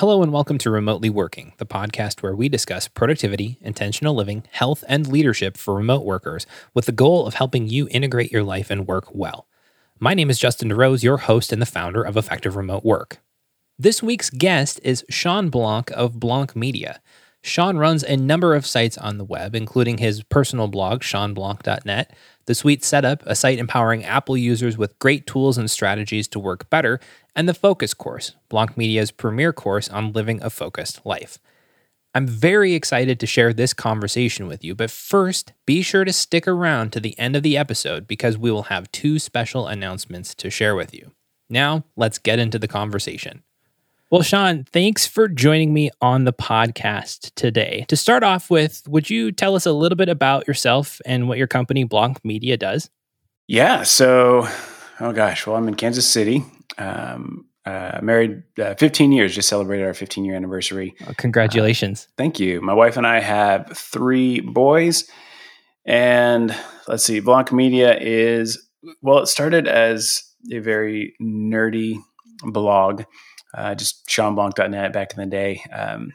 Hello and welcome to Remotely Working, the podcast where we discuss productivity, intentional living, health, and leadership for remote workers with the goal of helping you integrate your life and work well. My name is Justin DeRose, your host and the founder of Effective Remote Work. This week's guest is Shawn Blanc of Blanc Media. Shawn runs a number of sites on the web, including his personal blog, shawnblanc.net, the Sweet Setup, a site empowering Apple users with great tools and strategies to work better, and the Focus course, Blanc Media's premier course on living a focused life. I'm very excited to share this conversation with you, but first, be sure to stick around to the end of the episode because we will have two special announcements to share with you. Now, let's get into the conversation. Well, Shawn, thanks for joining me on the podcast today. To start off with, would you tell us a little bit about yourself and what your company, Blanc Media, does? Yeah. So, oh gosh, well, I'm in Kansas City. Um, uh, married uh, 15 years, just celebrated our 15 year anniversary. Oh, congratulations. Uh, thank you. My wife and I have three boys. And let's see, Blanc Media is, well, it started as a very nerdy blog, uh, just ShawnBlanc.net back in the day. Um,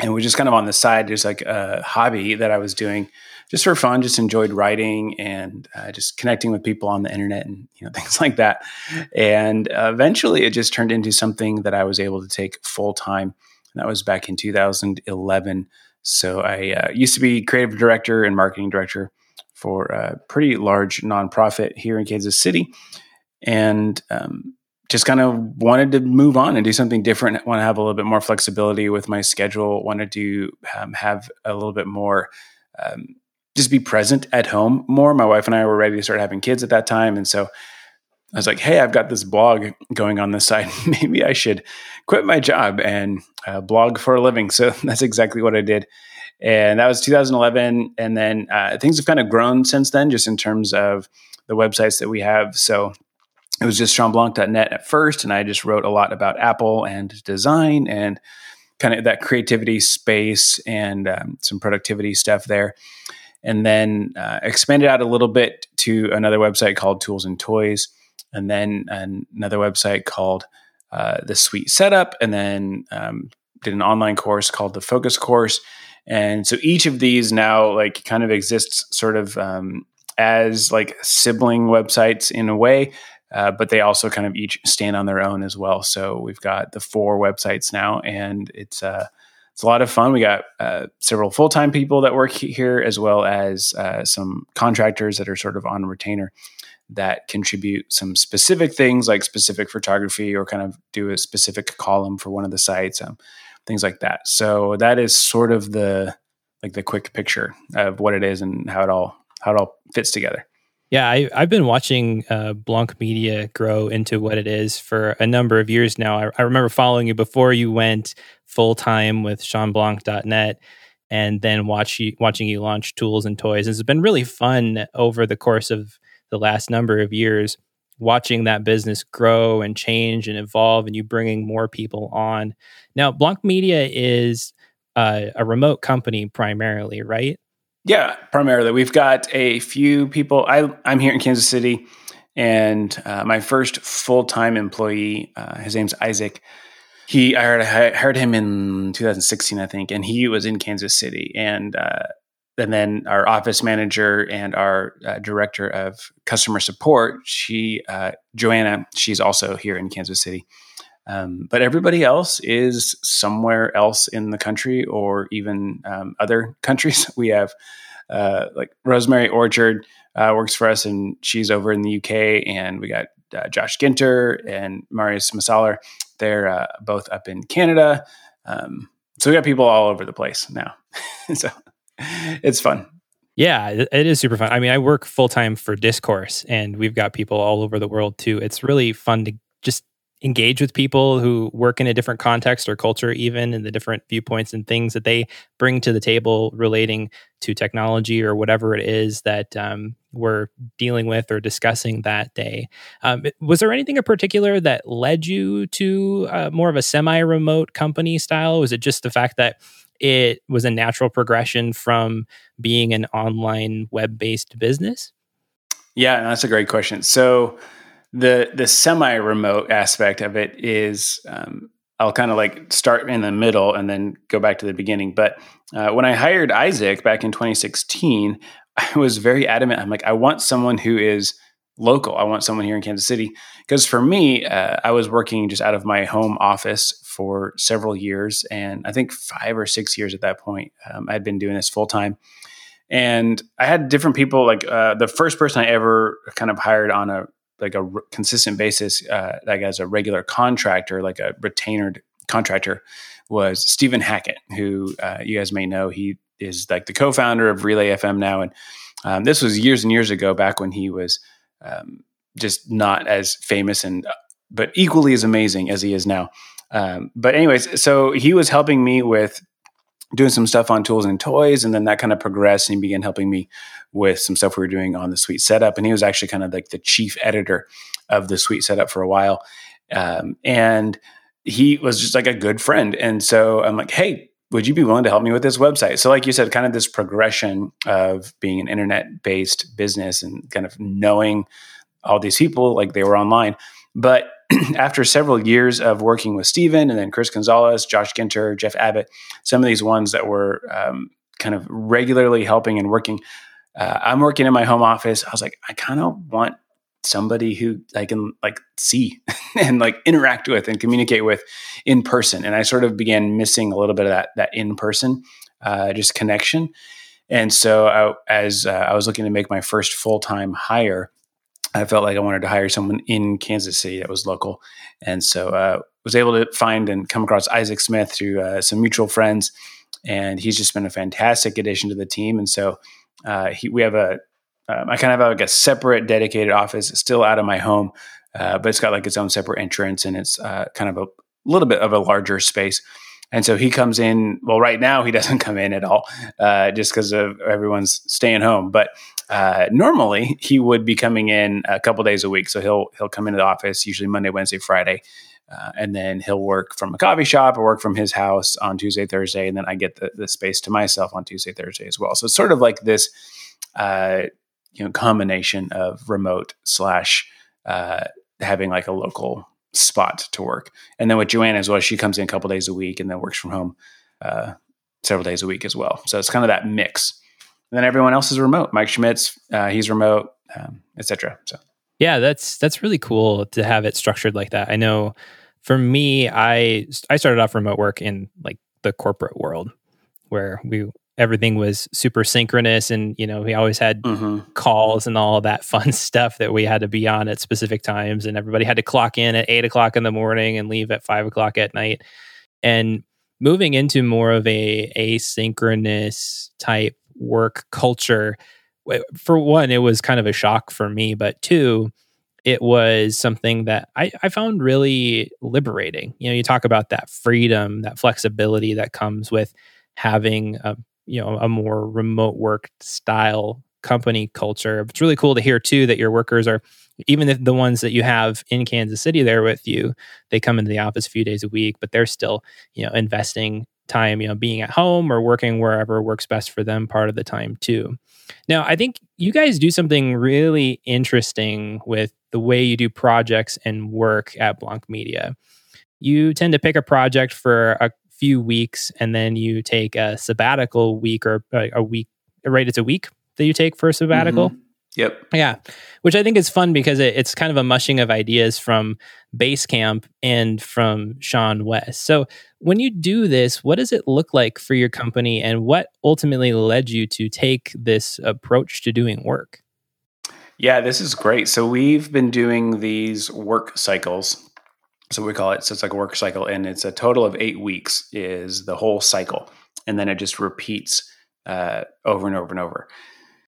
and we're just kind of on the side, there's like a hobby that I was doing just for fun, just enjoyed writing and uh, just connecting with people on the internet and you know things like that. And uh, eventually, it just turned into something that I was able to take full time. And that was back in 2011. So I uh, used to be creative director and marketing director for a pretty large nonprofit here in Kansas City, and um, just kind of wanted to move on and do something different. Want to have a little bit more flexibility with my schedule. Wanted to um, have a little bit more um, just be present at home more. My wife and I were ready to start having kids at that time. And so I was like, hey, I've got this blog going on this side. Maybe I should quit my job and uh, blog for a living. So that's exactly what I did. And that was 2011. And then uh, things have kind of grown since then, just in terms of the websites that we have. So it was just ShawnBlanc.net at first. And I just wrote a lot about Apple and design and kind of that creativity space and um, some productivity stuff there and then uh, expanded out a little bit to another website called Tools and Toys, and then another website called uh, the Sweet Setup, and then um, did an online course called the Focus Course. And so each of these now like kind of exists sort of um, as like sibling websites in a way, uh, but they also kind of each stand on their own as well. So we've got the four websites now, and it's uh, it's a lot of fun. We got uh, several full time people that work here, as well as uh, some contractors that are sort of on retainer that contribute some specific things like specific photography or kind of do a specific column for one of the sites, um, things like that. So that is sort of the like the quick picture of what it is and how it all how it all fits together. Yeah, I, have been watching uh, Blanc Media grow into what it is for a number of years now. I, I remember following you before you went full time with ShawnBlanc.net and then watch you, watching you launch tools and toys. It's been really fun over the course of the last number of years watching that business grow and change and evolve and you bringing more people on. Now, Blanc Media is uh, a remote company primarily, right? Yeah, primarily. We've got a few people. I, I'm here in Kansas City, and uh, my first full time employee, uh, his name's Isaac. He, I heard, I heard him in 2016, I think, and he was in Kansas City. And uh, and then our office manager and our uh, director of customer support, she, uh, Joanna, she's also here in Kansas City. Um, but everybody else is somewhere else in the country or even um, other countries. We have uh, like Rosemary Orchard uh, works for us, and she's over in the UK. And we got uh, Josh Ginter and Marius Masalar. They're uh, both up in Canada. Um, so we got people all over the place now. so it's fun. Yeah, it is super fun. I mean, I work full time for Discourse, and we've got people all over the world too. It's really fun to just engage with people who work in a different context or culture, even and the different viewpoints and things that they bring to the table relating to technology or whatever it is that um, we're dealing with or discussing that day. Um, was there anything in particular that led you to uh, more of a semi remote company style? Was it just the fact that it was a natural progression from being an online web based business? Yeah, that's a great question. So, the the semi remote aspect of it is um, I'll kind of like start in the middle and then go back to the beginning. But uh, when I hired Isaac back in 2016, I was very adamant. I'm like, I want someone who is local. I want someone here in Kansas City. Because for me, uh, I was working just out of my home office for several years. And I think five or six years at that point, um, I'd been doing this full time. And I had different people. Like uh, the first person I ever kind of hired on a like a consistent basis, uh, like as a regular contractor, like a retainer contractor, was Stephen Hackett, who uh, you guys may know. He is like the co-founder of Relay FM now, and um, this was years and years ago, back when he was um, just not as famous and but equally as amazing as he is now. Um, but anyways, so he was helping me with doing some stuff on tools and toys, and then that kind of progressed, and he began helping me with some stuff we were doing on the Sweet Setup, and he was actually kind of like the chief editor of the Sweet Setup for a while, um, and he was just like a good friend, and so I'm like, hey. Would you be willing to help me with this website? So, like you said, kind of this progression of being an internet based business and kind of knowing all these people like they were online. But after several years of working with Stephen and then Chris Gonzalez, Josh Ginter, Jeff Abbott, some of these ones that were um, kind of regularly helping and working, uh, I'm working in my home office. I was like, I kind of want somebody who I can like see and like interact with and communicate with in person. And I sort of began missing a little bit of that that in person uh, just connection. And so I, as uh, I was looking to make my first full time hire, I felt like I wanted to hire someone in Kansas City that was local, and so uh, was able to find and come across Isaac Smith through uh, some mutual friends, and he's just been a fantastic addition to the team. And so uh, he, we have a um, I kind of have like a separate dedicated office, still out of my home, uh, but it's got like its own separate entrance, and it's uh, kind of a little bit of a larger space. And so he comes in. Well, right now he doesn't come in at all, uh, just because of everyone's staying home. But uh, normally he would be coming in a couple days a week. So he'll he'll come into the office usually Monday, Wednesday, Friday, uh, and then he'll work from a coffee shop or work from his house on Tuesday, Thursday, and then I get the, the space to myself on Tuesday, Thursday as well. So it's sort of like this, uh, you know, combination of remote slash uh, having like a local spot to work. And then with Joanna as well, she comes in a couple days a week and then works from home uh, several days a week as well. So it's kind of that mix. And then everyone else is remote. Mike Schmitz, uh, he's remote, um, etc. So yeah, that's that's really cool to have it structured like that. I know for me, I I started off remote work in like the corporate world where we everything was super synchronous and you know we always had mm-hmm. calls and all that fun stuff that we had to be on at specific times and everybody had to clock in at eight o'clock in the morning and leave at five o'clock at night and moving into more of a asynchronous type work culture for one it was kind of a shock for me but two it was something that I, I found really liberating you know you talk about that freedom that flexibility that comes with having a you know a more remote work style company culture. It's really cool to hear too that your workers are even if the ones that you have in Kansas City there with you, they come into the office a few days a week, but they're still, you know, investing time, you know, being at home or working wherever works best for them part of the time too. Now, I think you guys do something really interesting with the way you do projects and work at Blanc Media. You tend to pick a project for a few weeks and then you take a sabbatical week or a week right it's a week that you take for a sabbatical mm-hmm. Yep. Yeah. Which I think is fun because it, it's kind of a mushing of ideas from Basecamp and from Seanwes. So when you do this, what does it look like for your company and what ultimately led you to take this approach to doing work? Yeah, this is great. So we've been doing these work cycles so we call it so it's like a work cycle and it's a total of eight weeks is the whole cycle and then it just repeats uh, over and over and over.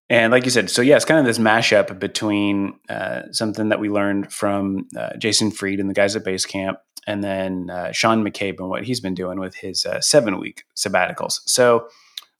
And like you said so yeah it's kind of this mashup between uh, something that we learned from uh, jason Fried and the guys at basecamp and then uh, sean mccabe and what he's been doing with his uh, seven week sabbaticals. So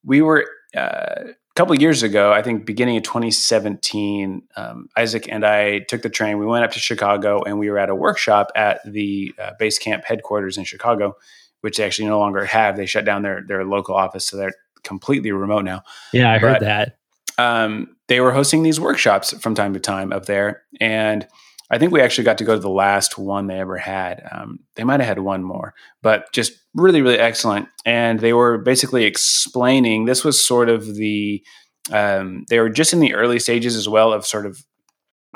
we were uh, couple years ago, I think beginning of 2017, um, Isaac and I took the train. We went up to Chicago and we were at a workshop at the uh, Basecamp headquarters in Chicago, which they actually no longer have. They shut down their their local office, so they're completely remote now. Yeah, I heard that. Um, they were hosting these workshops from time to time up there, and I think we actually got to go to the last one they ever had. Um, they might have had one more, but just really, really excellent. And they were basically explaining this was sort of the, um, they were just in the early stages as well of sort of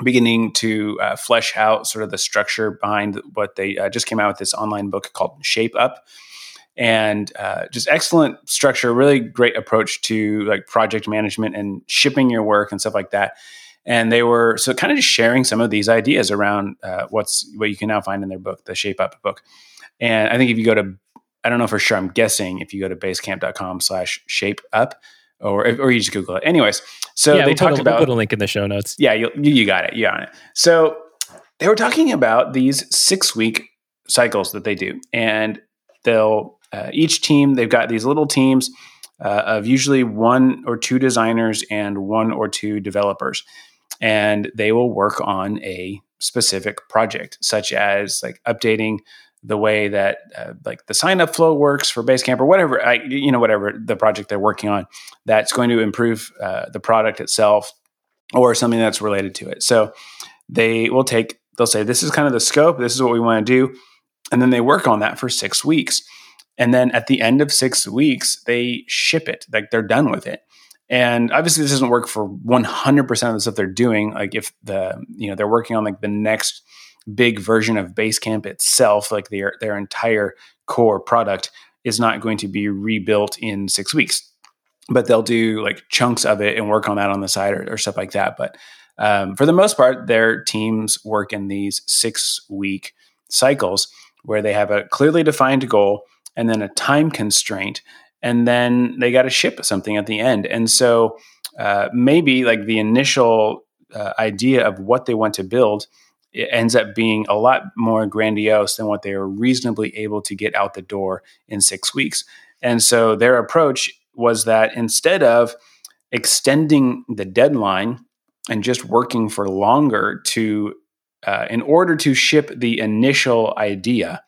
beginning to uh, flesh out sort of the structure behind what they uh, just came out with this online book called Shape Up. And uh, just excellent structure, really great approach to like project management and shipping your work and stuff like that and they were so kind of just sharing some of these ideas around uh, what's what you can now find in their book, the Shape Up book. And I think if you go to, I don't know for sure, I'm guessing if you go to basecamp.com slash shape up or, or you just Google it. Anyways, so yeah, they we'll talked a, about, we'll put a link in the show notes. yeah, you, you got it. You on it. So they were talking about these six week cycles that they do. And they'll, uh, each team, they've got these little teams uh, of usually one or two designers and one or two developers and they will work on a specific project, such as like updating the way that uh, like the sign up flow works for Basecamp or whatever, I, you know, whatever the project they're working on that's going to improve uh, the product itself or something that's related to it. So they will take, they'll say, this is kind of the scope, this is what we want to do. And then they work on that for six weeks. And then at the end of six weeks, they ship it, like they're done with it. And obviously, this doesn't work for 100% of the stuff they're doing. Like if the, you know, they're working on like the next big version of Basecamp itself, like their, their entire core product is not going to be rebuilt in six weeks, but they'll do like chunks of it and work on that on the side or, or stuff like that. But um, for the most part, their teams work in these six week cycles where they have a clearly defined goal and then a time constraint and then they got to ship something at the end. And so uh, maybe like the initial uh, idea of what they want to build it ends up being a lot more grandiose than what they were reasonably able to get out the door in six weeks. And so their approach was that instead of extending the deadline and just working for longer to uh, in order to ship the initial idea,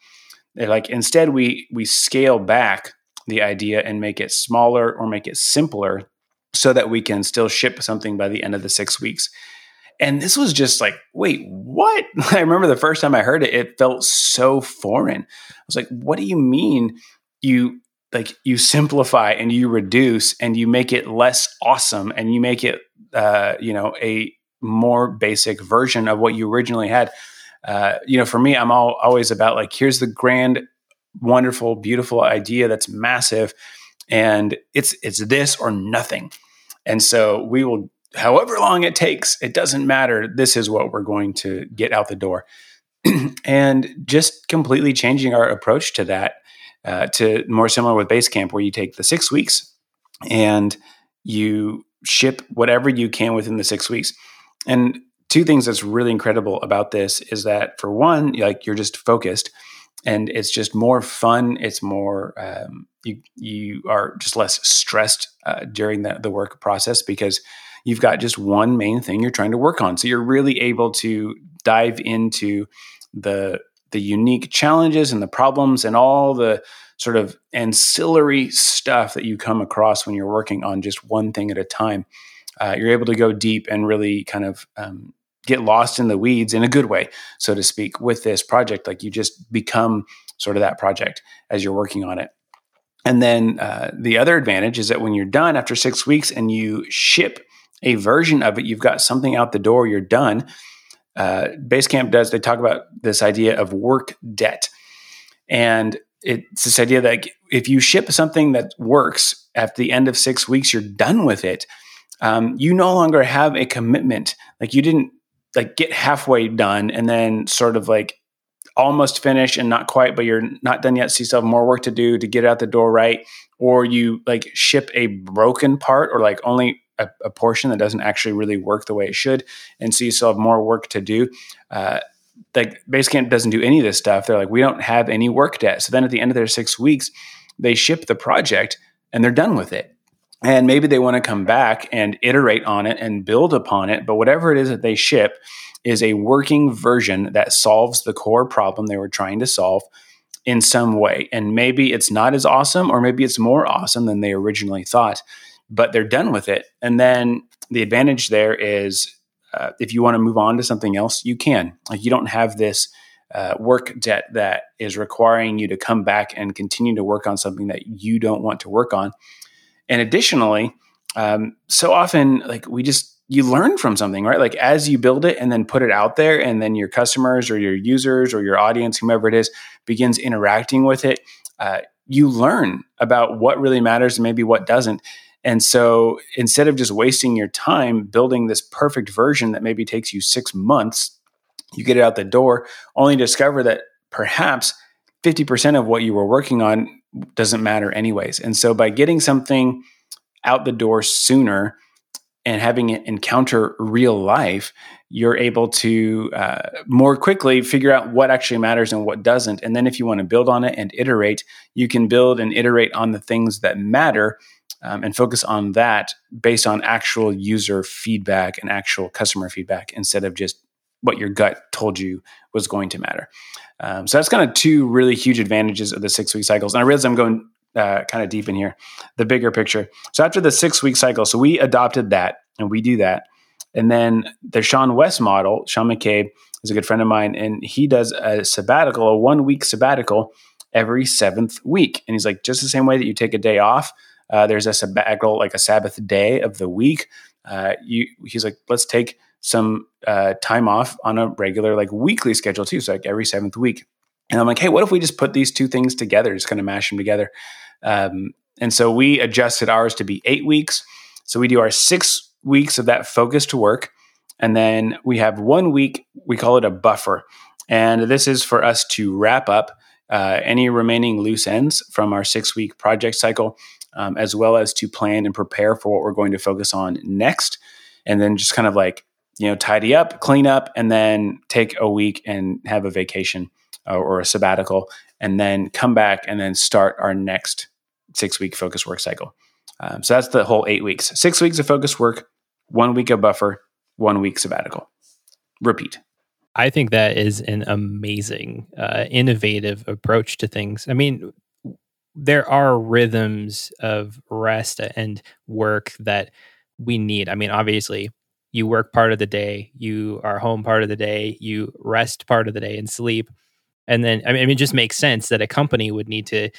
like instead we we scale back the idea and make it smaller or make it simpler so that we can still ship something by the end of the six weeks. And this was just like, wait, what? I remember the first time I heard it, it felt so foreign. I was like, what do you mean you like you simplify and you reduce and you make it less awesome and you make it uh, you know a more basic version of what you originally had uh, you know for me i'm all, always about like here's the grand wonderful, beautiful idea that's massive, and it's it's this or nothing. And so we will, however long it takes, it doesn't matter. This is what we're going to get out the door, and just completely changing our approach to that uh, to more similar with Basecamp, where you take the six weeks and you ship whatever you can within the six weeks. And two things that's really incredible about this is that for one, like you're just focused and it's just more fun. It's more um, you you are just less stressed uh, during the the work process because you've got just one main thing you're trying to work on. So you're really able to dive into the the unique challenges and the problems and all the sort of ancillary stuff that you come across when you're working on just one thing at a time. Uh, you're able to go deep and really kind of um, get lost in the weeds in a good way, so to speak, with this project. Like you just become sort of that project as you're working on it. And then uh, the other advantage is that when you're done after six weeks and you ship a version of it, you've got something out the door, you're done. Uh, Basecamp does, they talk about this idea of work debt. And it's this idea that if you ship something that works at the end of six weeks, you're done with it. Um, you no longer have a commitment. Like you didn't like get halfway done and then sort of like almost finish and not quite, but you're not done yet. So you still have more work to do to get out the door right. Or you like ship a broken part or like only a, a portion that doesn't actually really work the way it should. And so you still have more work to do. Uh, like Basecamp doesn't do any of this stuff. They're like, we don't have any work debt. So then at the end of their six weeks, they ship the project and they're done with it. And maybe they want to come back and iterate on it and build upon it. But whatever it is that they ship is a working version that solves the core problem they were trying to solve in some way. And maybe it's not as awesome, or maybe it's more awesome than they originally thought, but they're done with it. And then the advantage there is uh, if you want to move on to something else, you can. Like you don't have this uh, work debt that is requiring you to come back and continue to work on something that you don't want to work on. And additionally, um, so often like we just you learn from something, right? Like as you build it and then put it out there, and then your customers or your users or your audience, whomever it is, begins interacting with it. Uh, you learn about what really matters and maybe what doesn't. And so instead of just wasting your time building this perfect version that maybe takes you six months, you get it out the door, only discover that perhaps 50% of what you were working on doesn't matter anyways. And so by getting something out the door sooner and having it encounter real life, you're able to uh, more quickly figure out what actually matters and what doesn't. And then if you want to build on it and iterate, you can build and iterate on the things that matter um, and focus on that based on actual user feedback and actual customer feedback instead of just what your gut told you was going to matter. Um, so that's kind of two really huge advantages of the six week cycles. And I realize I'm going uh, kind of deep in here, the bigger picture. So after the six week cycle, so we adopted that and we do that. And then the Seanwes model, Sean McCabe is a good friend of mine, and he does a sabbatical, a one week sabbatical every seventh week. And he's like, just the same way that you take a day off, uh, there's a sabbatical, like a Sabbath day of the week. Uh, you, he's like, let's take some uh, time off on a regular, like weekly schedule too. So like every seventh week. And I'm like, hey, what if we just put these two things together, just kind of mash them together? Um, and so we adjusted ours to be eight weeks. So we do our six weeks of that focus to work. And then we have one week, we call it a buffer. And this is for us to wrap up uh, any remaining loose ends from our six week project cycle, um, as well as to plan and prepare for what we're going to focus on next. And then just kind of like, you know, tidy up, clean up, and then take a week and have a vacation uh, or a sabbatical, and then come back and then start our next six week focus work cycle. Um, so that's the whole eight weeks. Six weeks of focus work, one week of buffer, one week sabbatical. Repeat. I think that is an amazing, uh, innovative approach to things. I mean, there are rhythms of rest and work that we need. I mean, obviously, you work part of the day, you are home part of the day, you rest part of the day and sleep. And then, I mean, it just makes sense that a company would need to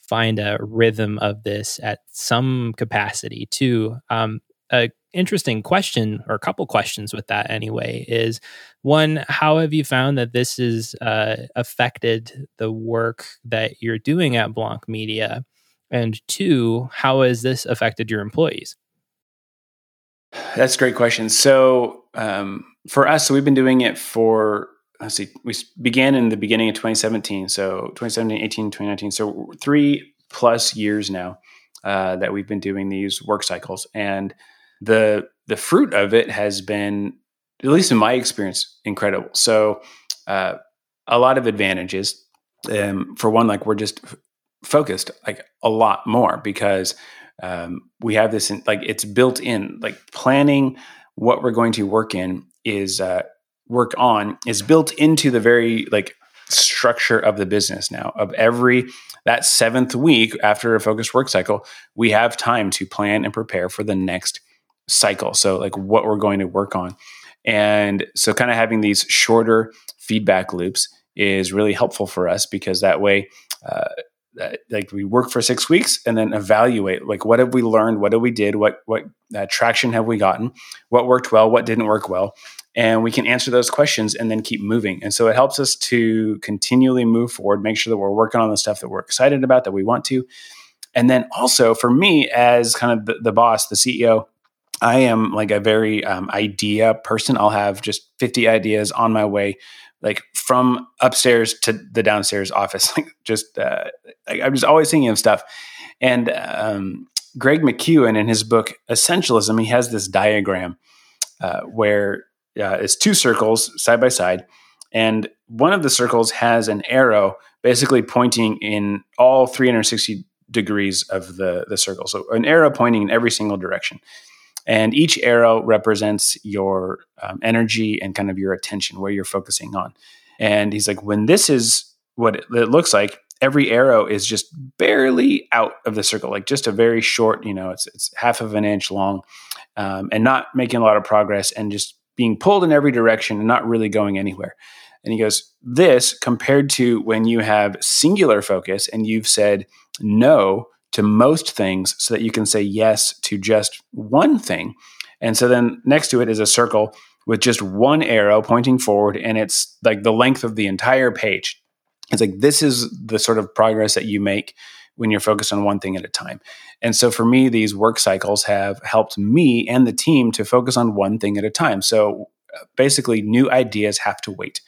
find a rhythm of this at some capacity too. Um, a interesting question or a couple questions with that anyway is one how have you found that this has uh, affected the work that you're doing at blanc media and two how has this affected your employees that's a great question so um, for us so we've been doing it for let's see we began in the beginning of 2017 so 2017 18 2019 so three plus years now uh, that we've been doing these work cycles and the the fruit of it has been, at least in my experience, incredible. So uh, a lot of advantages. Um, for one, like we're just focused like a lot more because um, we have this in, like it's built in like planning what we're going to work in is uh, work on is built into the very like structure of the business now of every that seventh week after a focused work cycle we have time to plan and prepare for the next cycle. So, like what we're going to work on. And so, kind of having these shorter feedback loops is really helpful for us because that way, uh, like we work for six weeks and then evaluate like what have we learned, what have we did, what what uh, traction have we gotten, what worked well, what didn't work well, and we can answer those questions and then keep moving. And so it helps us to continually move forward, make sure that we're working on the stuff that we're excited about, that we want to, and then also for me as kind of the, the boss, the CEO, I am like a very um, idea person. I'll have just 50 ideas on my way, like from upstairs to the downstairs office. Like just, uh, like I'm just always thinking of stuff. And um, Greg McKeown in his book Essentialism, he has this diagram uh, where uh, it's two circles side by side, and one of the circles has an arrow basically pointing in all 360 degrees of the the circle. So an arrow pointing in every single direction. And each arrow represents your um, energy and kind of your attention, where you're focusing on. And he's like, when this is what it, looks like, every arrow is just barely out of the circle, like just a very short, you know, it's, it's half of an inch long um, and not making a lot of progress and just being pulled in every direction and not really going anywhere. And he goes, This compared to when you have singular focus and you've said no to most things so that you can say yes to just one thing. And so then next to it is a circle with just one arrow pointing forward, and it's like the length of the entire page. It's like this is the sort of progress that you make when you're focused on one thing at a time. And so for me, these work cycles have helped me and the team to focus on one thing at a time. So uh, basically, new ideas have to wait.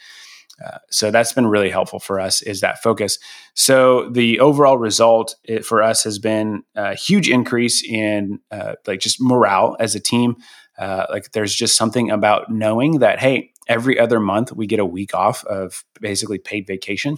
Uh, so that's been really helpful for us is that focus. So the overall result it, for us has been a huge increase in uh, like just morale as a team. Uh, like there's just something about knowing that hey, every other month we get a week off of basically paid vacation,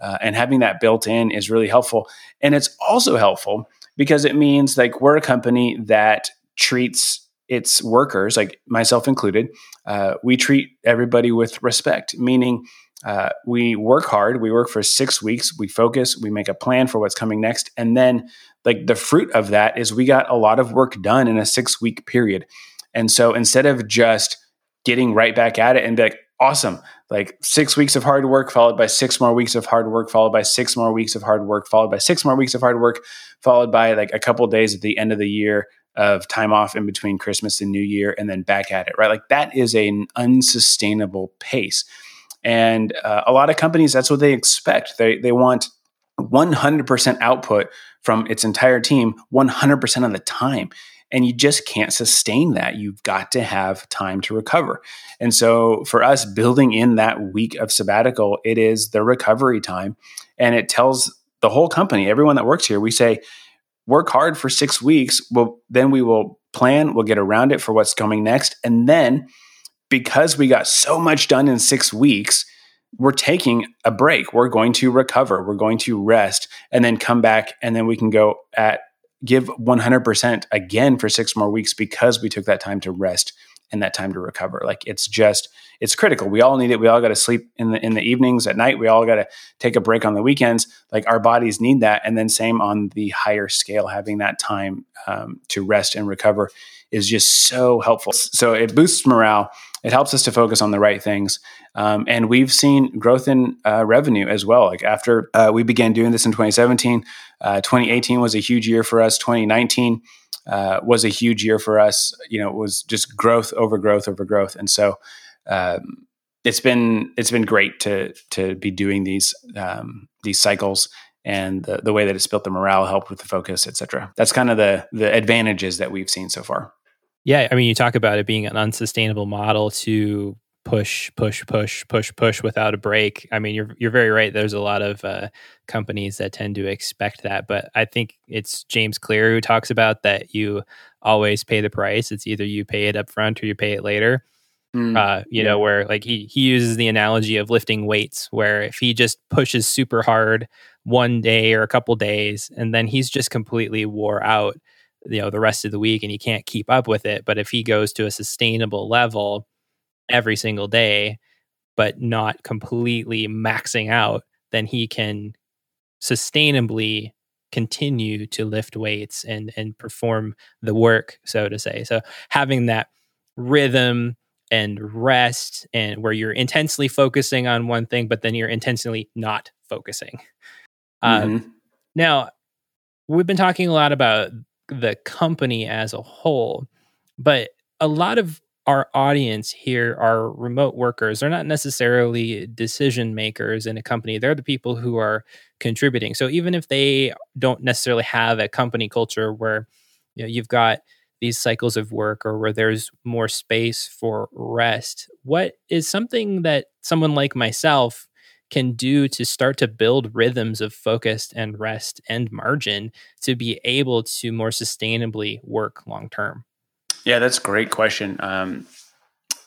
uh, and having that built in is really helpful. And it's also helpful because it means like we're a company that treats its workers, like myself included, uh, we treat everybody with respect, meaning uh, we work hard. We work for six weeks. We focus. We make a plan for what's coming next. And then, like, the fruit of that is we got a lot of work done in a six week period. And so instead of just getting right back at it and be like, awesome, like six weeks of hard work, followed by six more weeks of hard work, followed by six more weeks of hard work, followed by six more weeks of hard work, followed by like a couple days at the end of the year of time off in between Christmas and New Year and then back at it, right? Like that is an unsustainable pace. And uh, a lot of companies, that's what they expect. They, they want 100% output from its entire team 100% of the time. And you just can't sustain that. You've got to have time to recover. And so for us, building in that week of sabbatical, it is the recovery time. And it tells the whole company, everyone that works here, we say, work hard for six weeks. Well, then we will plan, we'll get around it for what's coming next. And then because we got so much done in six weeks, we're taking a break. We're going to recover. We're going to rest and then come back. And then we can go at give 100% again for six more weeks because we took that time to rest and that time to recover. Like it's just it's critical. We all need it. We all got to sleep in the in the evenings at night. We all got to take a break on the weekends. Like our bodies need that. And then same on the higher scale, having that time um, to rest and recover is just so helpful. So it boosts morale. It helps us to focus on the right things. Um, and we've seen growth in uh, revenue as well. Like after uh, we began doing this in 2017, uh, 2018 was a huge year for us. 2019 uh, was a huge year for us. You know, it was just growth over growth over growth, and so um, it's been it's been great to to be doing these um, these cycles and the, the way that it's built the morale, helped with the focus, etc. That's kind of the the advantages that we've seen so far. Yeah, I mean, you talk about it being an unsustainable model to push, push, push, push, push without a break. I mean, you're you're very right. There's a lot of uh, companies that tend to expect that, but I think it's James Clear who talks about that you always pay the price. It's either you pay it up front or you pay it later. Mm, uh, you yeah. know, where like he he uses the analogy of lifting weights, where if he just pushes super hard one day or a couple days, and then he's just completely wore out, you know, the rest of the week, and he can't keep up with it. But if he goes to a sustainable level every single day, but not completely maxing out, then he can sustainably continue to lift weights and and perform the work so to say so having that rhythm and rest and where you're intensely focusing on one thing but then you're intentionally not focusing um, mm-hmm. um, now we've been talking a lot about the company as a whole but a lot of our audience here are remote workers. They're not necessarily decision makers in a company. They're the people who are contributing. So even if they don't necessarily have a company culture where you know you've got these cycles of work or where there's more space for rest, what is something that someone like myself can do to start to build rhythms of focus and rest and margin to be able to more sustainably work long term? Yeah, that's a great question. Um,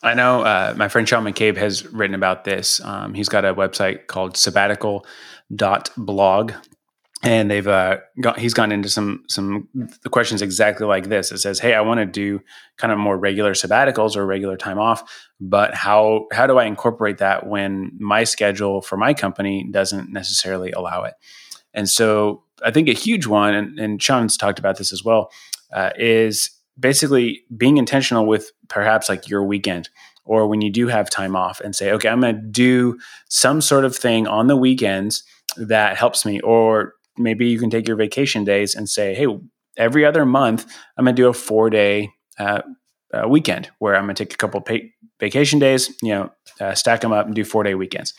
I know uh, my friend Sean McCabe has written about this. Um, he's got a website called sabbatical.blog. And they've uh, got, he's gone into some some the questions exactly like this. It says, "Hey, I want to do kind of more regular sabbaticals or regular time off, but how how do I incorporate that when my schedule for my company doesn't necessarily allow it?" And so, I think a huge one, and, and Sean's talked about this as well, uh, is basically being intentional with perhaps like your weekend or when you do have time off and say, okay, I'm going to do some sort of thing on the weekends that helps me. Or maybe you can take your vacation days and say, hey, every other month, I'm going to do a four day uh, uh, weekend where I'm going to take a couple pay- vacation days, you know, uh, stack them up and do four day weekends.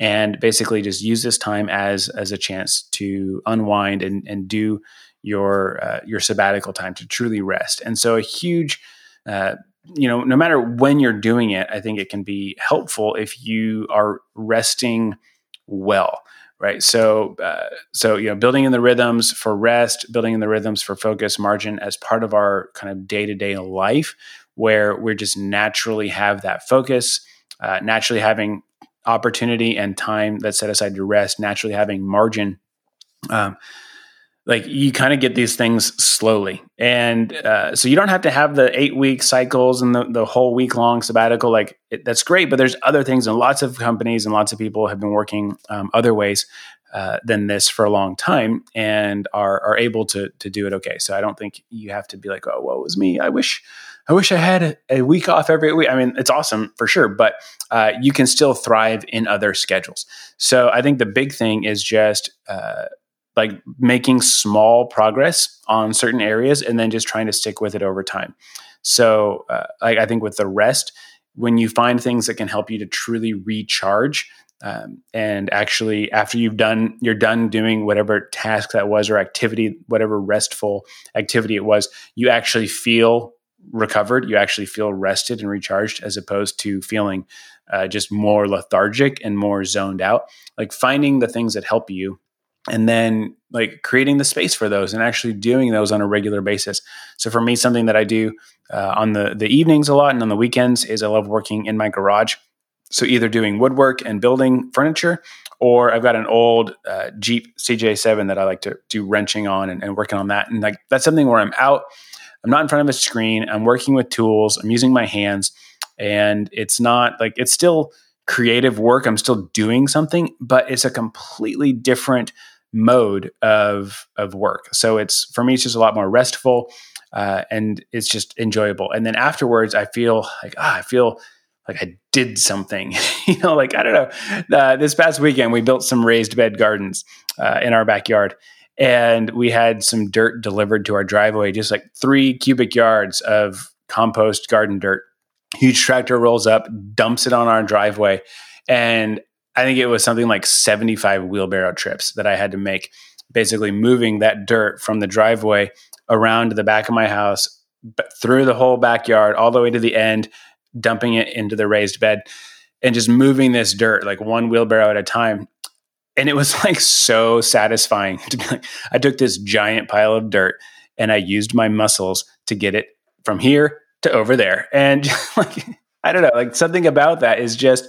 And basically just use this time as as a chance to unwind and, and do your uh, your sabbatical time to truly rest. And so a huge uh, you know, no matter when you're doing it, I think it can be helpful if you are resting well right? So uh, so you know building in the rhythms for rest building in the rhythms for focus margin as part of our kind of day-to-day life where we're just naturally have that focus uh, naturally having opportunity and time that's set aside to rest naturally having margin um, like you kind of get these things slowly and uh, so you don't have to have the eight week cycles and the, the whole week long sabbatical like it, that's great but there's other things and lots of companies and lots of people have been working um, other ways uh, than this for a long time and are are able to to do it okay so i don't think you have to be like oh what was me i wish I wish I had a week off every week. I mean, it's awesome for sure, but uh, you can still thrive in other schedules. So I think the big thing is just uh, like making small progress on certain areas and then just trying to stick with it over time. So, uh, like I think with the rest, when you find things that can help you to truly recharge, um, and actually after you've done, you're done doing whatever task that was or activity, whatever restful activity it was, you actually feel recovered. You actually feel rested and recharged, as opposed to feeling uh, just more lethargic and more zoned out. Like finding the things that help you and then like creating the space for those and actually doing those on a regular basis. So for me, something that I do uh, on the the evenings a lot and on the weekends is I love working in my garage. So either doing woodwork and building furniture, or I've got an old uh, Jeep CJ7 that I like to do wrenching on and, and working on that. And like that's something where I'm out, I'm not in front of a screen, I'm working with tools, I'm using my hands, and it's not like it's still creative work. I'm still doing something, but it's a completely different mode of of work. So it's for me, it's just a lot more restful, uh, and it's just enjoyable. And then afterwards, I feel like ah, I feel like I did something. you know, like I don't know. Uh, this past weekend, we built some raised bed gardens uh, in our backyard. And we had some dirt delivered to our driveway, just like three cubic yards of compost garden dirt. Huge tractor rolls up, dumps it on our driveway. And I think it was something like 75 wheelbarrow trips that I had to make, basically moving that dirt from the driveway around the back of my house, through the whole backyard, all the way to the end, dumping it into the raised bed, and just moving this dirt like one wheelbarrow at a time. And it was like so satisfying to be like, I took this giant pile of dirt and I used my muscles to get it from here to over there. And like, I don't know, like something about that is just,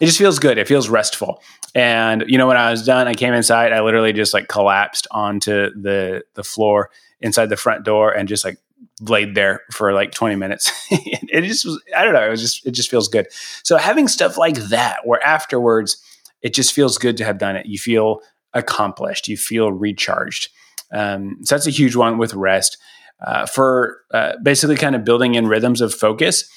it just feels good. It feels restful. And you know, when I was done, I came inside. I literally just like collapsed onto the the floor inside the front door and just like laid there for like 20 minutes. it just was. I don't know. It was just. It just feels good. So having stuff like that, where afterwards it just feels good to have done it. You feel accomplished. You feel recharged. Um, so that's a huge one with rest. Uh, for uh, basically kind of building in rhythms of focus.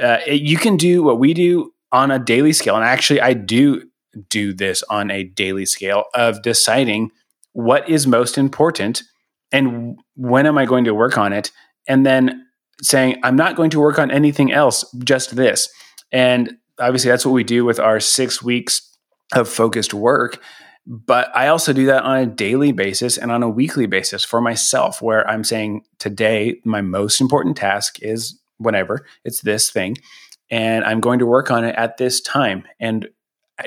Uh, it, you can do what we do on a daily scale. And actually, I do do this on a daily scale of deciding what is most important and when am I going to work on it. And then saying, I'm not going to work on anything else, just this. And obviously, that's what we do with our six weeks of focused work. But I also do that on a daily basis and on a weekly basis for myself, where I'm saying today, my most important task is whatever, it's this thing and I'm going to work on it at this time. And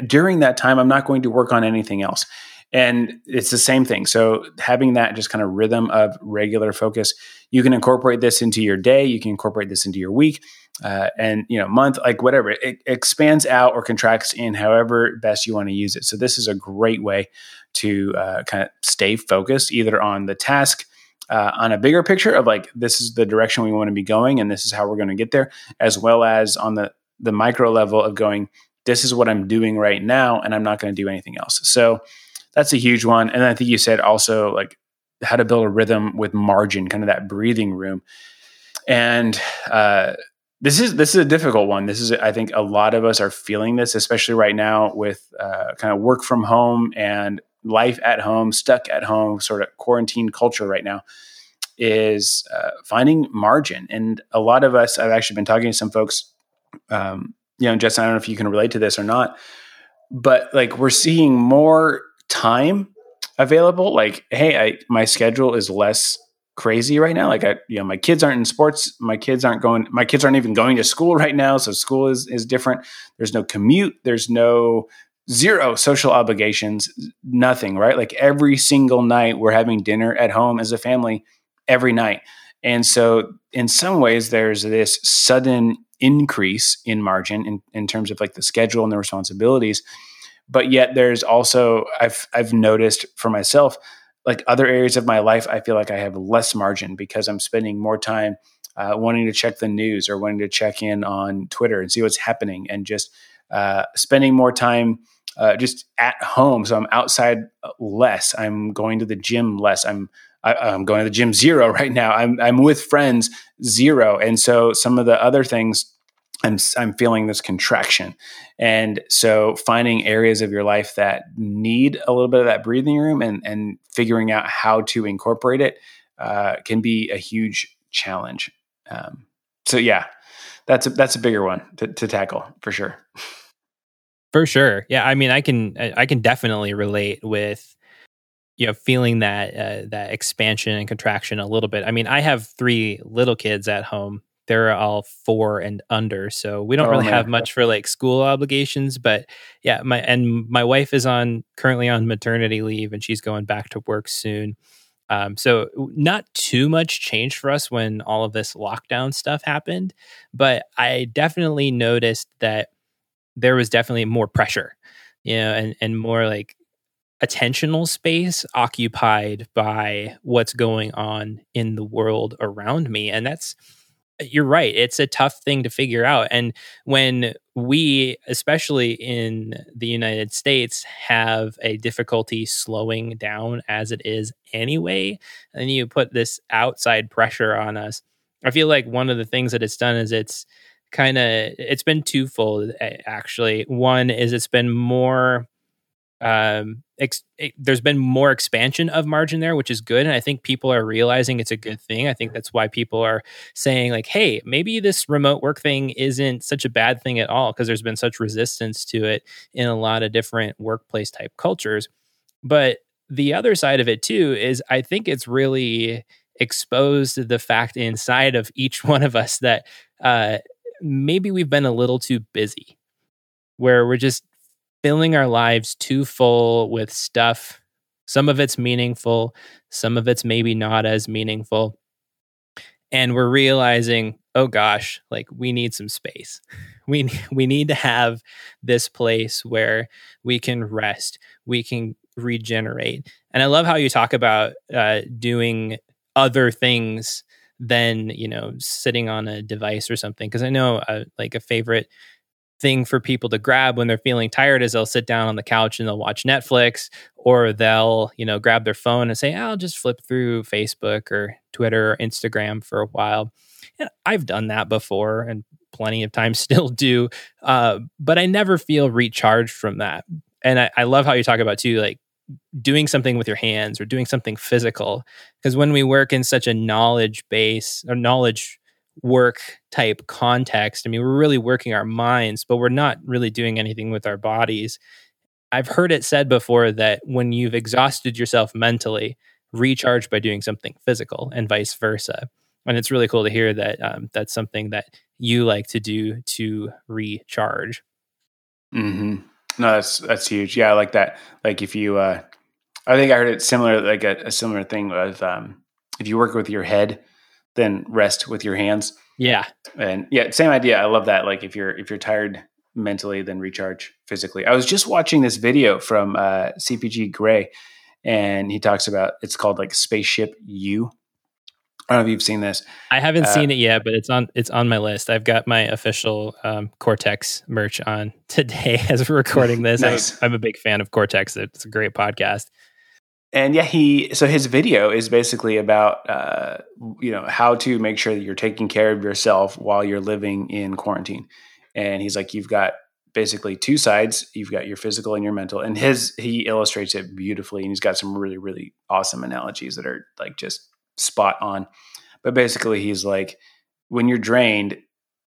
during that time, I'm not going to work on anything else. And it's the same thing. So having that just kind of rhythm of regular focus, you can incorporate this into your day. You can incorporate this into your week, uh, and you know month, like whatever. It expands out or contracts in however best you want to use it. So this is a great way to uh, kind of stay focused, either on the task uh, on a bigger picture of like this is the direction we want to be going and this is how we're going to get there as well as on the the micro level of going this is what i'm doing right now and i'm not going to do anything else. So that's a huge one. And i think you said also like how to build a rhythm with margin kind of that breathing room. And uh, this is this is a difficult one. This is I think a lot of us are feeling this, especially right now with uh, kind of work from home and life at home, stuck at home, sort of quarantine culture right now. Is uh, finding margin, and a lot of us. I've actually been talking to some folks. Um, you know, Justin, I don't know if you can relate to this or not, but like we're seeing more time available. Like, hey, I, my schedule is less crazy right now. Like I, you know, my kids aren't in sports. My kids aren't going. My kids aren't even going to school right now. So school is is different. There's no commute. There's no zero social obligations. Nothing. Right. Like every single night we're having dinner at home as a family every night. And so in some ways there's this sudden increase in margin in, in terms of like the schedule and the responsibilities. But yet there's also I've I've noticed for myself like other areas of my life, I feel like I have less margin because I'm spending more time uh, wanting to check the news or wanting to check in on Twitter and see what's happening and just uh, spending more time uh, just at home. So I'm outside less. I'm going to the gym less. I'm I, am i am going to the gym zero right now. I'm I'm with friends zero, and so some of the other things I'm I'm feeling this contraction, and so finding areas of your life that need a little bit of that breathing room and and figuring out how to incorporate it uh, can be a huge challenge. Um, so yeah, that's a, that's a bigger one to, to tackle for sure. For sure, yeah. I mean, I can I can definitely relate with you know feeling that uh, that expansion and contraction a little bit. I mean, I have three little kids at home they're all four and under so we don't oh, really man. have much for like school obligations but yeah my and my wife is on currently on maternity leave and she's going back to work soon um, so not too much change for us when all of this lockdown stuff happened but i definitely noticed that there was definitely more pressure you know and and more like attentional space occupied by what's going on in the world around me and that's you're right. It's a tough thing to figure out. And when we, especially in the United States, have a difficulty slowing down as it is anyway, and you put this outside pressure on us, I feel like one of the things that it's done is it's kind of it's been twofold actually. One is it's been more um, ex- it, there's been more expansion of margin there, which is good. And I think people are realizing it's a good thing. I think that's why people are saying, like, hey, maybe this remote work thing isn't such a bad thing at all, because there's been such resistance to it in a lot of different workplace type cultures. But the other side of it, too, is I think it's really exposed the fact inside of each one of us that uh, maybe we've been a little too busy, where we're just filling our lives too full with stuff. Some of it's meaningful, some of it's maybe not as meaningful. And we're realizing, oh gosh, like we need some space. We we need to have this place where we can rest, we can regenerate. And I love how you talk about uh, doing other things than you know sitting on a device or something because i know uh, like a favorite thing for people to grab when they're feeling tired is they'll sit down on the couch and they'll watch Netflix or they'll, you know, grab their phone and say, I'll just flip through Facebook or Twitter or Instagram for a while. And I've done that before and plenty of times still do. Uh, but I never feel recharged from that. And I, I love how you talk about too, like doing something with your hands or doing something physical. Because when we work in such a knowledge base or knowledge work type context. I mean, we're really working our minds, but we're not really doing anything with our bodies. I've heard it said before that when you've exhausted yourself mentally, recharge by doing something physical and vice versa. And it's really cool to hear that um, that's something that you like to do to recharge. Mm-hmm. No, that's that's huge. Yeah, I like that. Like if you, uh, I think I heard it similar, like a, a similar thing with um, if you work with your head, then rest with your hands. Yeah. And yeah, same idea. I love that. Like if you're if you're tired mentally, then recharge physically. I was just watching this video from uh, CGP Grey, and he talks about it's called like Spaceship You. I don't know if you've seen this. I haven't uh, seen it yet, but it's on it's on my list. I've got my official um, Cortex merch on today as we're recording this. nice. I'm, I'm a big fan of Cortex. It's a great podcast. and yeah, he so his video is basically about uh, you know how to make sure that you're taking care of yourself while you're living in quarantine. And he's like, you've got basically two sides. You've got your physical and your mental. And his he illustrates it beautifully, and he's got some really really awesome analogies that are like just spot on. But basically, he's like, when you're drained,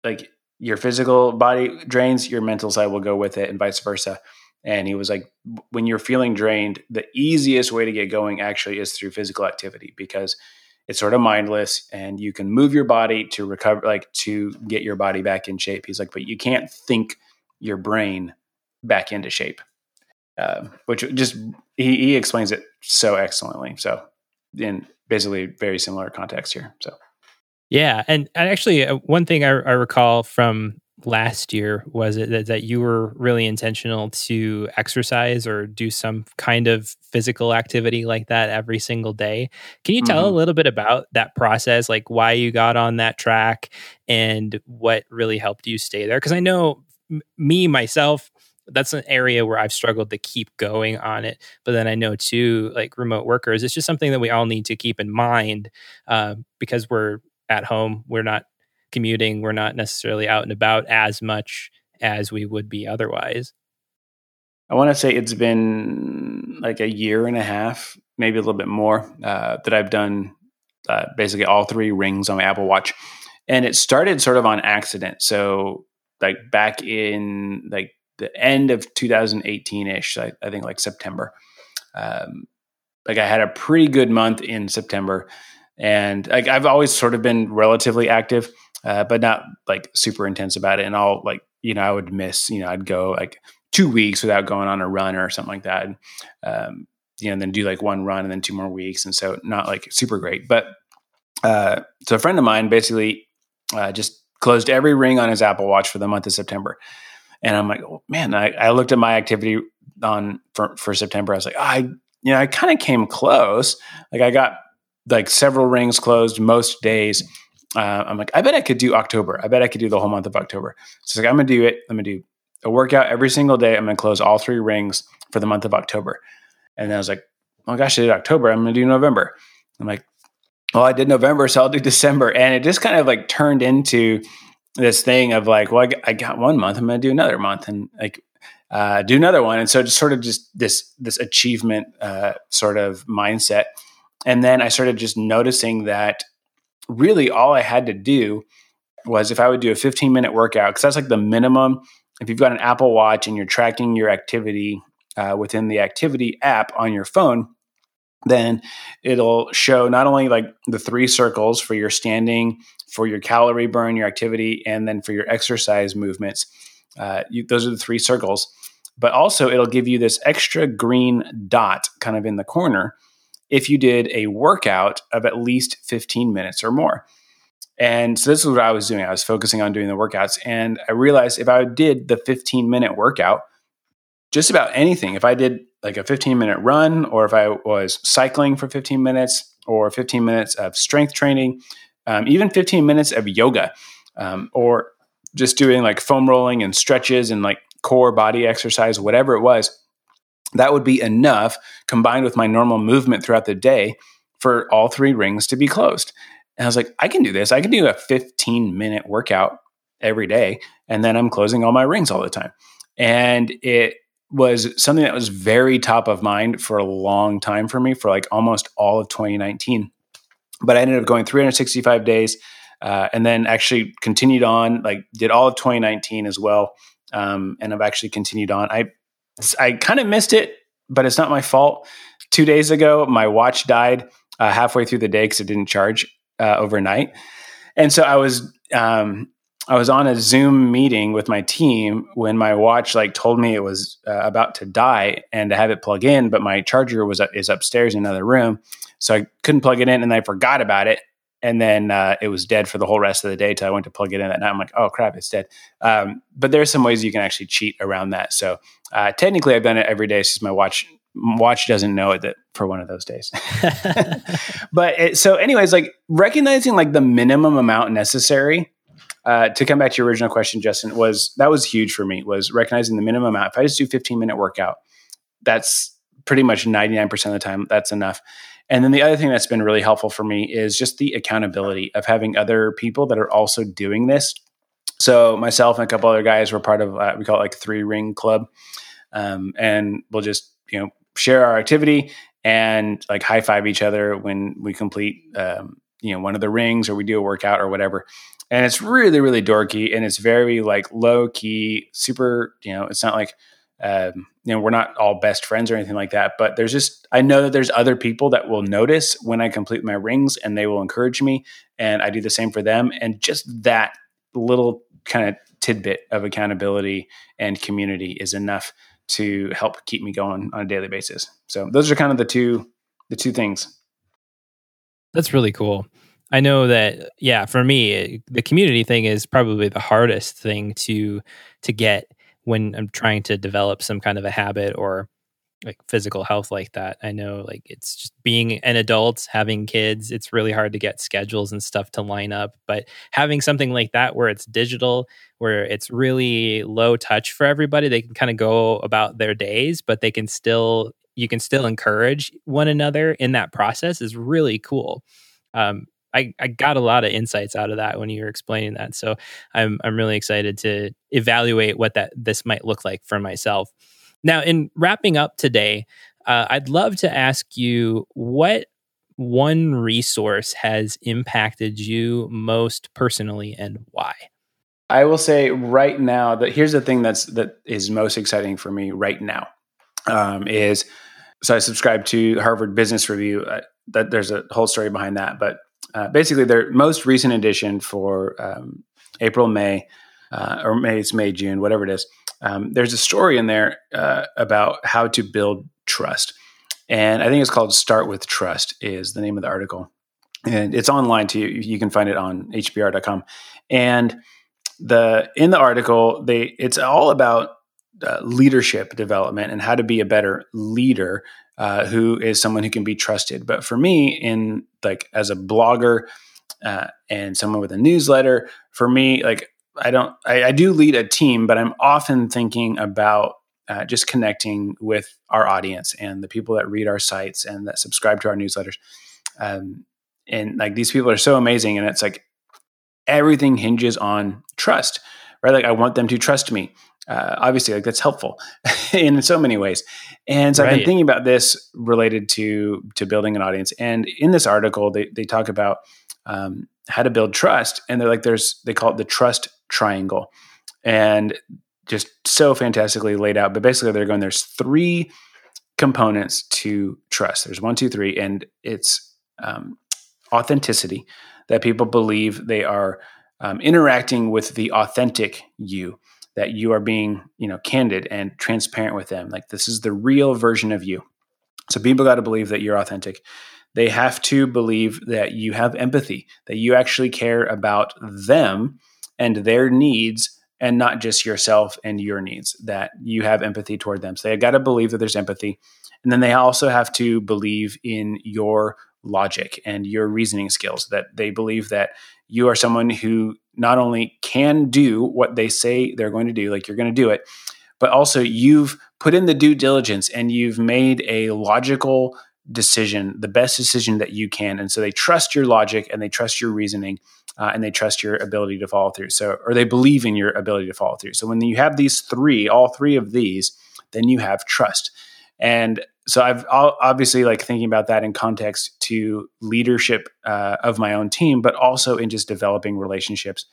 like your physical body drains, your mental side will go with it, and vice versa. And he was like, when you're feeling drained, the easiest way to get going actually is through physical activity because it's sort of mindless and you can move your body to recover, like to get your body back in shape. He's like, but you can't think your brain back into shape, uh, which just he, he explains it so excellently. So, in basically very similar context here. So, yeah, and, and actually, uh, one thing I, I recall from last year was it that, that you were really intentional to exercise or do some kind of physical activity like that every single day can you tell mm-hmm. a little bit about that process like why you got on that track and what really helped you stay there because i know m- me myself that's an area where I've struggled to keep going on it. But then I know too, like remote workers, it's just something that we all need to keep in mind uh, because we're at home. We're not commuting, we're not necessarily out and about as much as we would be otherwise. I want to say it's been like a year and a half, maybe a little bit more, uh, that I've done uh, basically all three rings on my Apple Watch. And it started sort of on accident. So, like back in like the end of 2018 ish, I, I, think like September. Um, like I had a pretty good month in September. And like I've always sort of been relatively active uh, but not like super intense about it. And I'll like, you know, I would miss, you know, I'd go like two weeks without going on a run or something like that. And, um, you know, then do like one run and then two more weeks. And so not like super great. But uh, so a friend of mine basically uh, just closed every ring on his Apple Watch for the month of September. And I'm like, oh, man, I, I looked at my activity on for, for September. I was like, oh, I, you know, I kind of came close. Like I got like several rings closed most days uh, I'm like, I bet I could do October. I bet I could do the whole month of October. So like, I'm gonna do it. I'm gonna do a workout every single day. I'm gonna close all three rings for the month of October. And then I was like, oh gosh, I did October. I'm gonna do November. I'm like, well, I did November, so I'll do December. And it just kind of like turned into this thing of like, well, I got one month. I'm gonna do another month, and like uh, do another one. And so just sort of just this this achievement uh, sort of mindset. And then I started just noticing that really all I had to do was if I would do a 15 minute workout, because that's like the minimum. If you've got an Apple Watch and you're tracking your activity uh, within the activity app on your phone, then it'll show not only like the three circles for your standing, for your calorie burn, your activity, and then for your exercise movements. Uh, you, those are the three circles. But also, it'll give you this extra green dot kind of in the corner if you did a workout of at least 15 minutes or more. And so this is what I was doing. I was focusing on doing the workouts. And I realized if I did the 15 minute workout, just about anything, if I did like a 15 minute run, or if I was cycling for 15 minutes, or 15 minutes of strength training, um, even 15 minutes of yoga, um, or just doing like foam rolling and stretches and like core body exercise, whatever it was, that would be enough combined with my normal movement throughout the day for all three rings to be closed. And I was like, I can do this. I can do a 15 minute workout every day. And then I'm closing all my rings all the time. And it was something that was very top of mind for a long time for me for like almost all of 2019. But I ended up going 365 days uh, and then actually continued on, like did all of 2019 as well. Um, and I've actually continued on. I I kind of missed it, but it's not my fault. Two days ago, my watch died uh, halfway through the day because it didn't charge uh, overnight, and so I was um, I was on a Zoom meeting with my team when my watch like told me it was uh, about to die and to have it plug in, but my charger was is upstairs in another room, so I couldn't plug it in, and I forgot about it and then uh, it was dead for the whole rest of the day till I went to plug it in that night. I'm like, oh crap, it's dead. Um, but there's some ways you can actually cheat around that. So uh, technically, I've done it every day since my watch watch doesn't know it that for one of those days. but it, so, anyways, like recognizing like the minimum amount necessary. Uh, to come back to your original question, Justin, was that was huge for me. Was recognizing the minimum amount. If I just do 15 minute workout, that's pretty much 99% of the time, that's enough. And then the other thing that's been really helpful for me is just the accountability of having other people that are also doing this. So myself and a couple other guys were part of uh, we call it like three ring club, um, and we'll just you know share our activity and like high five each other when we complete um, you know one of the rings or we do a workout or whatever and it's really really dorky and it's very like low key super you know it's not like um, you know we're not all best friends or anything like that but there's just i know that there's other people that will notice when i complete my rings and they will encourage me and i do the same for them. And just that little kind of tidbit of accountability and community is enough to help keep me going on a daily basis. So those are kind of the two the two things. That's really cool. I know that yeah, for me, the community thing is probably the hardest thing to to get when I'm trying to develop some kind of a habit or like physical health like that. I know like it's just being an adult, having kids, it's really hard to get schedules and stuff to line up, but having something like that where it's digital, where it's really low touch for everybody, they can kind of go about their days, but they can still you can still encourage one another in that process is really cool. Um, I, I got a lot of insights out of that when you were explaining that. So I'm I'm really excited to evaluate what that this might look like for myself. Now, in wrapping up today, uh, I'd love to ask you what one resource has impacted you most personally and why. I will say right now that here's the thing that's that is most exciting for me right now um, is so I subscribe to Harvard Business Review. Uh, that there's a whole story behind that, but uh, basically their most recent edition for um, April, May, uh, or May, it's May, June, whatever it is. Um, there's a story in there uh, about how to build trust. And I think it's called Start with Trust, is the name of the article. And it's online too. You can find it on hbr.com. And the in the article, they it's all about uh, leadership development and how to be a better leader uh, who is someone who can be trusted. But for me, in like as a blogger uh, and someone with a newsletter, for me, like I don't, I, I do lead a team, but I'm often thinking about uh, just connecting with our audience and the people that read our sites and that subscribe to our newsletters. Um, and like these people are so amazing, and it's like everything hinges on trust, right? Like I want them to trust me uh, obviously like that's helpful in so many ways. And so right. i've been thinking about this related to to building an audience. And in this article they, they talk about um, how to build trust and they're like there's they call it the trust triangle. And just so fantastically laid out but basically they're going there's three components to trust. There's one two three and it's um, authenticity that people believe they are um, interacting with the authentic you that you are being, you know, candid and transparent with them. Like this is the real version of you. So people got to believe that you're authentic. They have to believe that you have empathy, that you actually care about them and their needs and not just yourself and your needs, that you have empathy toward them. So they got to believe that there's empathy. And then they also have to believe in your logic and your reasoning skills, that they believe that you are someone who not only can do what they say they're going to do, like you're going to do it, but also you've put in the due diligence and you've made a logical decision, the best decision that you can. And so they trust your logic and they trust your reasoning uh, and they trust your ability to follow through. So, or they believe in your ability to follow through. So when you have these three, all three of these, then you have trust. And so I've obviously like thinking about that in context to leadership uh, of my own team, but also in just developing relationships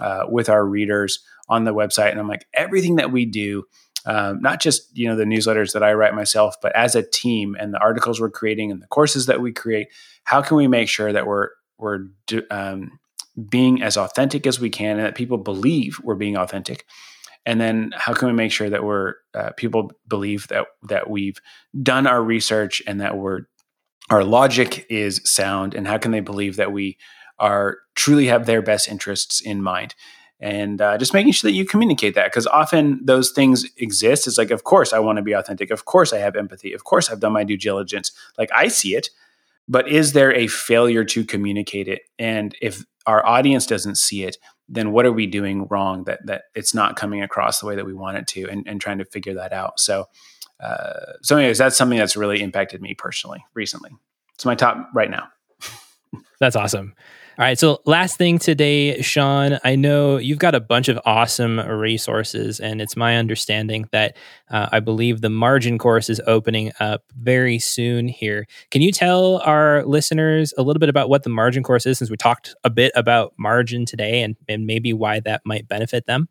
uh, with our readers on the website. And I'm like, everything that we do, um, not just you know the newsletters that I write myself, but as a team and the articles we're creating and the courses that we create, how can we make sure that we're we're um, being as authentic as we can and that people believe we're being authentic and then how can we make sure that we're uh, people believe that that we've done our research and that we're our logic is sound? And how can they believe that we are truly have their best interests in mind? And uh, just making sure that you communicate that because often those things exist. It's like of course i want to be authentic. Of course i have empathy. Of course i've done my due diligence. Like i see it but is there a failure to communicate it and if our audience doesn't see it then what are we doing wrong that that it's not coming across the way that we want it to and, and trying to figure that out so uh, so, anyways, that's something that's really impacted me personally recently. It's my top right now. That's awesome. All right. So, last thing today, Shawn, I know you've got a bunch of awesome resources, and it's my understanding that uh, I believe the margin course is opening up very soon here. Can you tell our listeners a little bit about what the margin course is, since we talked a bit about margin today and, and maybe why that might benefit them?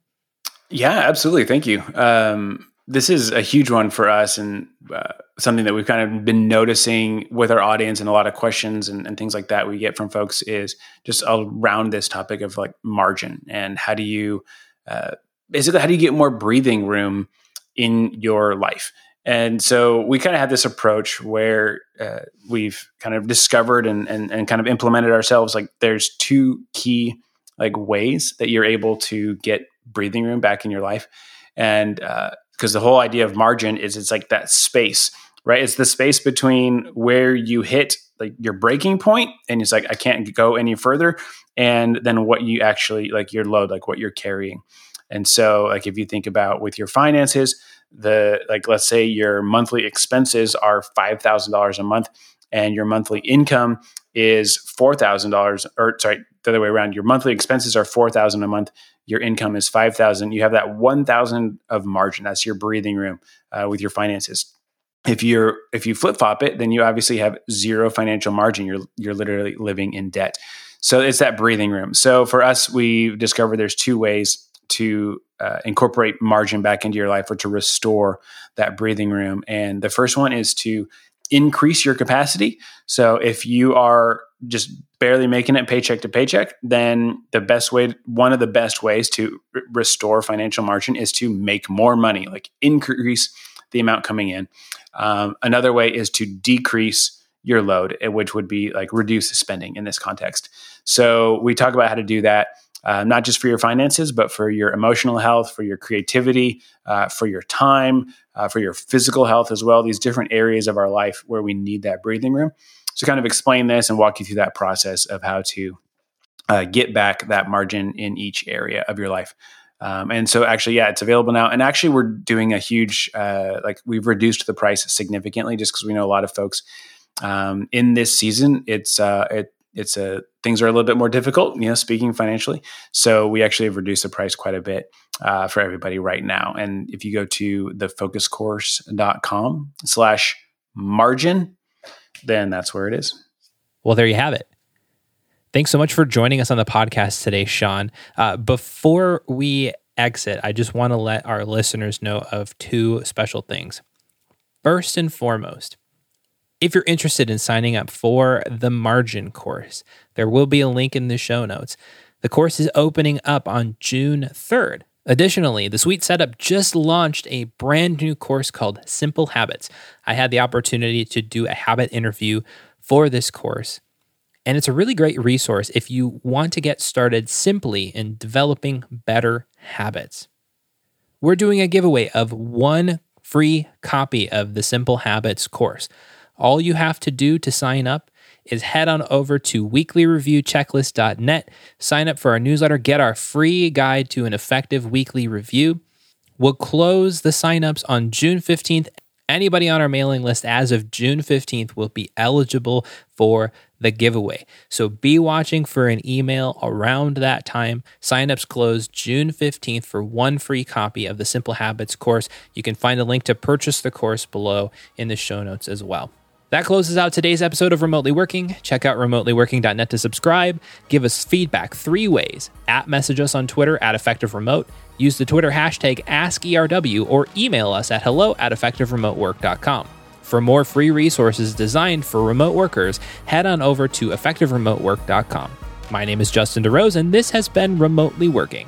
Yeah, absolutely. Thank you. Um, this is a huge one for us and uh, something that we've kind of been noticing with our audience and a lot of questions and, and, things like that we get from folks is just around this topic of like margin and how do you uh, basically how do you get more breathing room in your life? And so we kind of have this approach where uh, we've kind of discovered and, and, and kind of implemented ourselves like there's two key like ways that you're able to get breathing room back in your life. And uh, because the whole idea of margin is it's like that space, right? It's the space between where you hit like your breaking point and it's like I can't go any further and then what you actually like your load like what you're carrying. And so like if you think about with your finances, the like let's say your monthly expenses are $5,000 a month and your monthly income is $4,000 or sorry, the other way around, your monthly expenses are 4,000 a month your income is 5000 you have that 1000 of margin that's your breathing room uh, with your finances if you're if you flip flop it then you obviously have zero financial margin. You're you're literally living in debt. So it's that breathing room. So for us we discovered there's two ways to uh, incorporate margin back into your life or to restore that breathing room. And the first one is to increase your capacity. So if you are just barely making it paycheck to paycheck, then the best way, one of the best ways to r- restore financial margin is to make more money, like increase the amount coming in. Um, another way is to decrease your load, eh, which would be like reduce spending in this context. So we talk about how to do that. Uh, not just for your finances, but for your emotional health, for your creativity, uh, for your time, uh, for your physical health as well. These different areas of our life where we need that breathing room So, kind of explain this and walk you through that process of how to uh, get back that margin in each area of your life. Um, and so actually, yeah, it's available now. And actually, we're doing a huge, uh, like we've reduced the price significantly just because we know a lot of folks um, in this season. It's uh, it, it's a things are a little bit more difficult, you know, speaking financially. So we actually have reduced the price quite a bit uh, for everybody right now. And if you go to thefocuscourse.com slash margin, then that's where it is. Well, there you have it. Thanks so much for joining us on the podcast today, Shawn. Uh, before we exit, I just want to let our listeners know of two special things. First and foremost, if you're interested in signing up for the margin course, there will be a link in the show notes. The course is opening up on June 3rd. Additionally, the Sweet Setup just launched a brand new course called Simple Habits. I had the opportunity to do a habit interview for this course, and it's a really great resource if you want to get started simply in developing better habits. We're doing a giveaway of one free copy of the Simple Habits course. All you have to do to sign up is head on over to weeklyreviewchecklist.net, sign up for our newsletter, get our free guide to an effective weekly review. We'll close the signups on June 15th. Anybody on our mailing list as of June 15th will be eligible for the giveaway. So be watching for an email around that time. Signups close June 15th for one free copy of the Simple Habits course. You can find a link to purchase the course below in the show notes as well. That closes out today's episode of Remotely Working. Check out remotelyworking.net to subscribe. Give us feedback three ways. At message us on Twitter at Effective Remote. Use the Twitter hashtag AskERW or email us at hello at effectiveremotework.com. For more free resources designed for remote workers, head on over to effectiveremotework.com. My name is Justin DeRose, and this has been Remotely Working.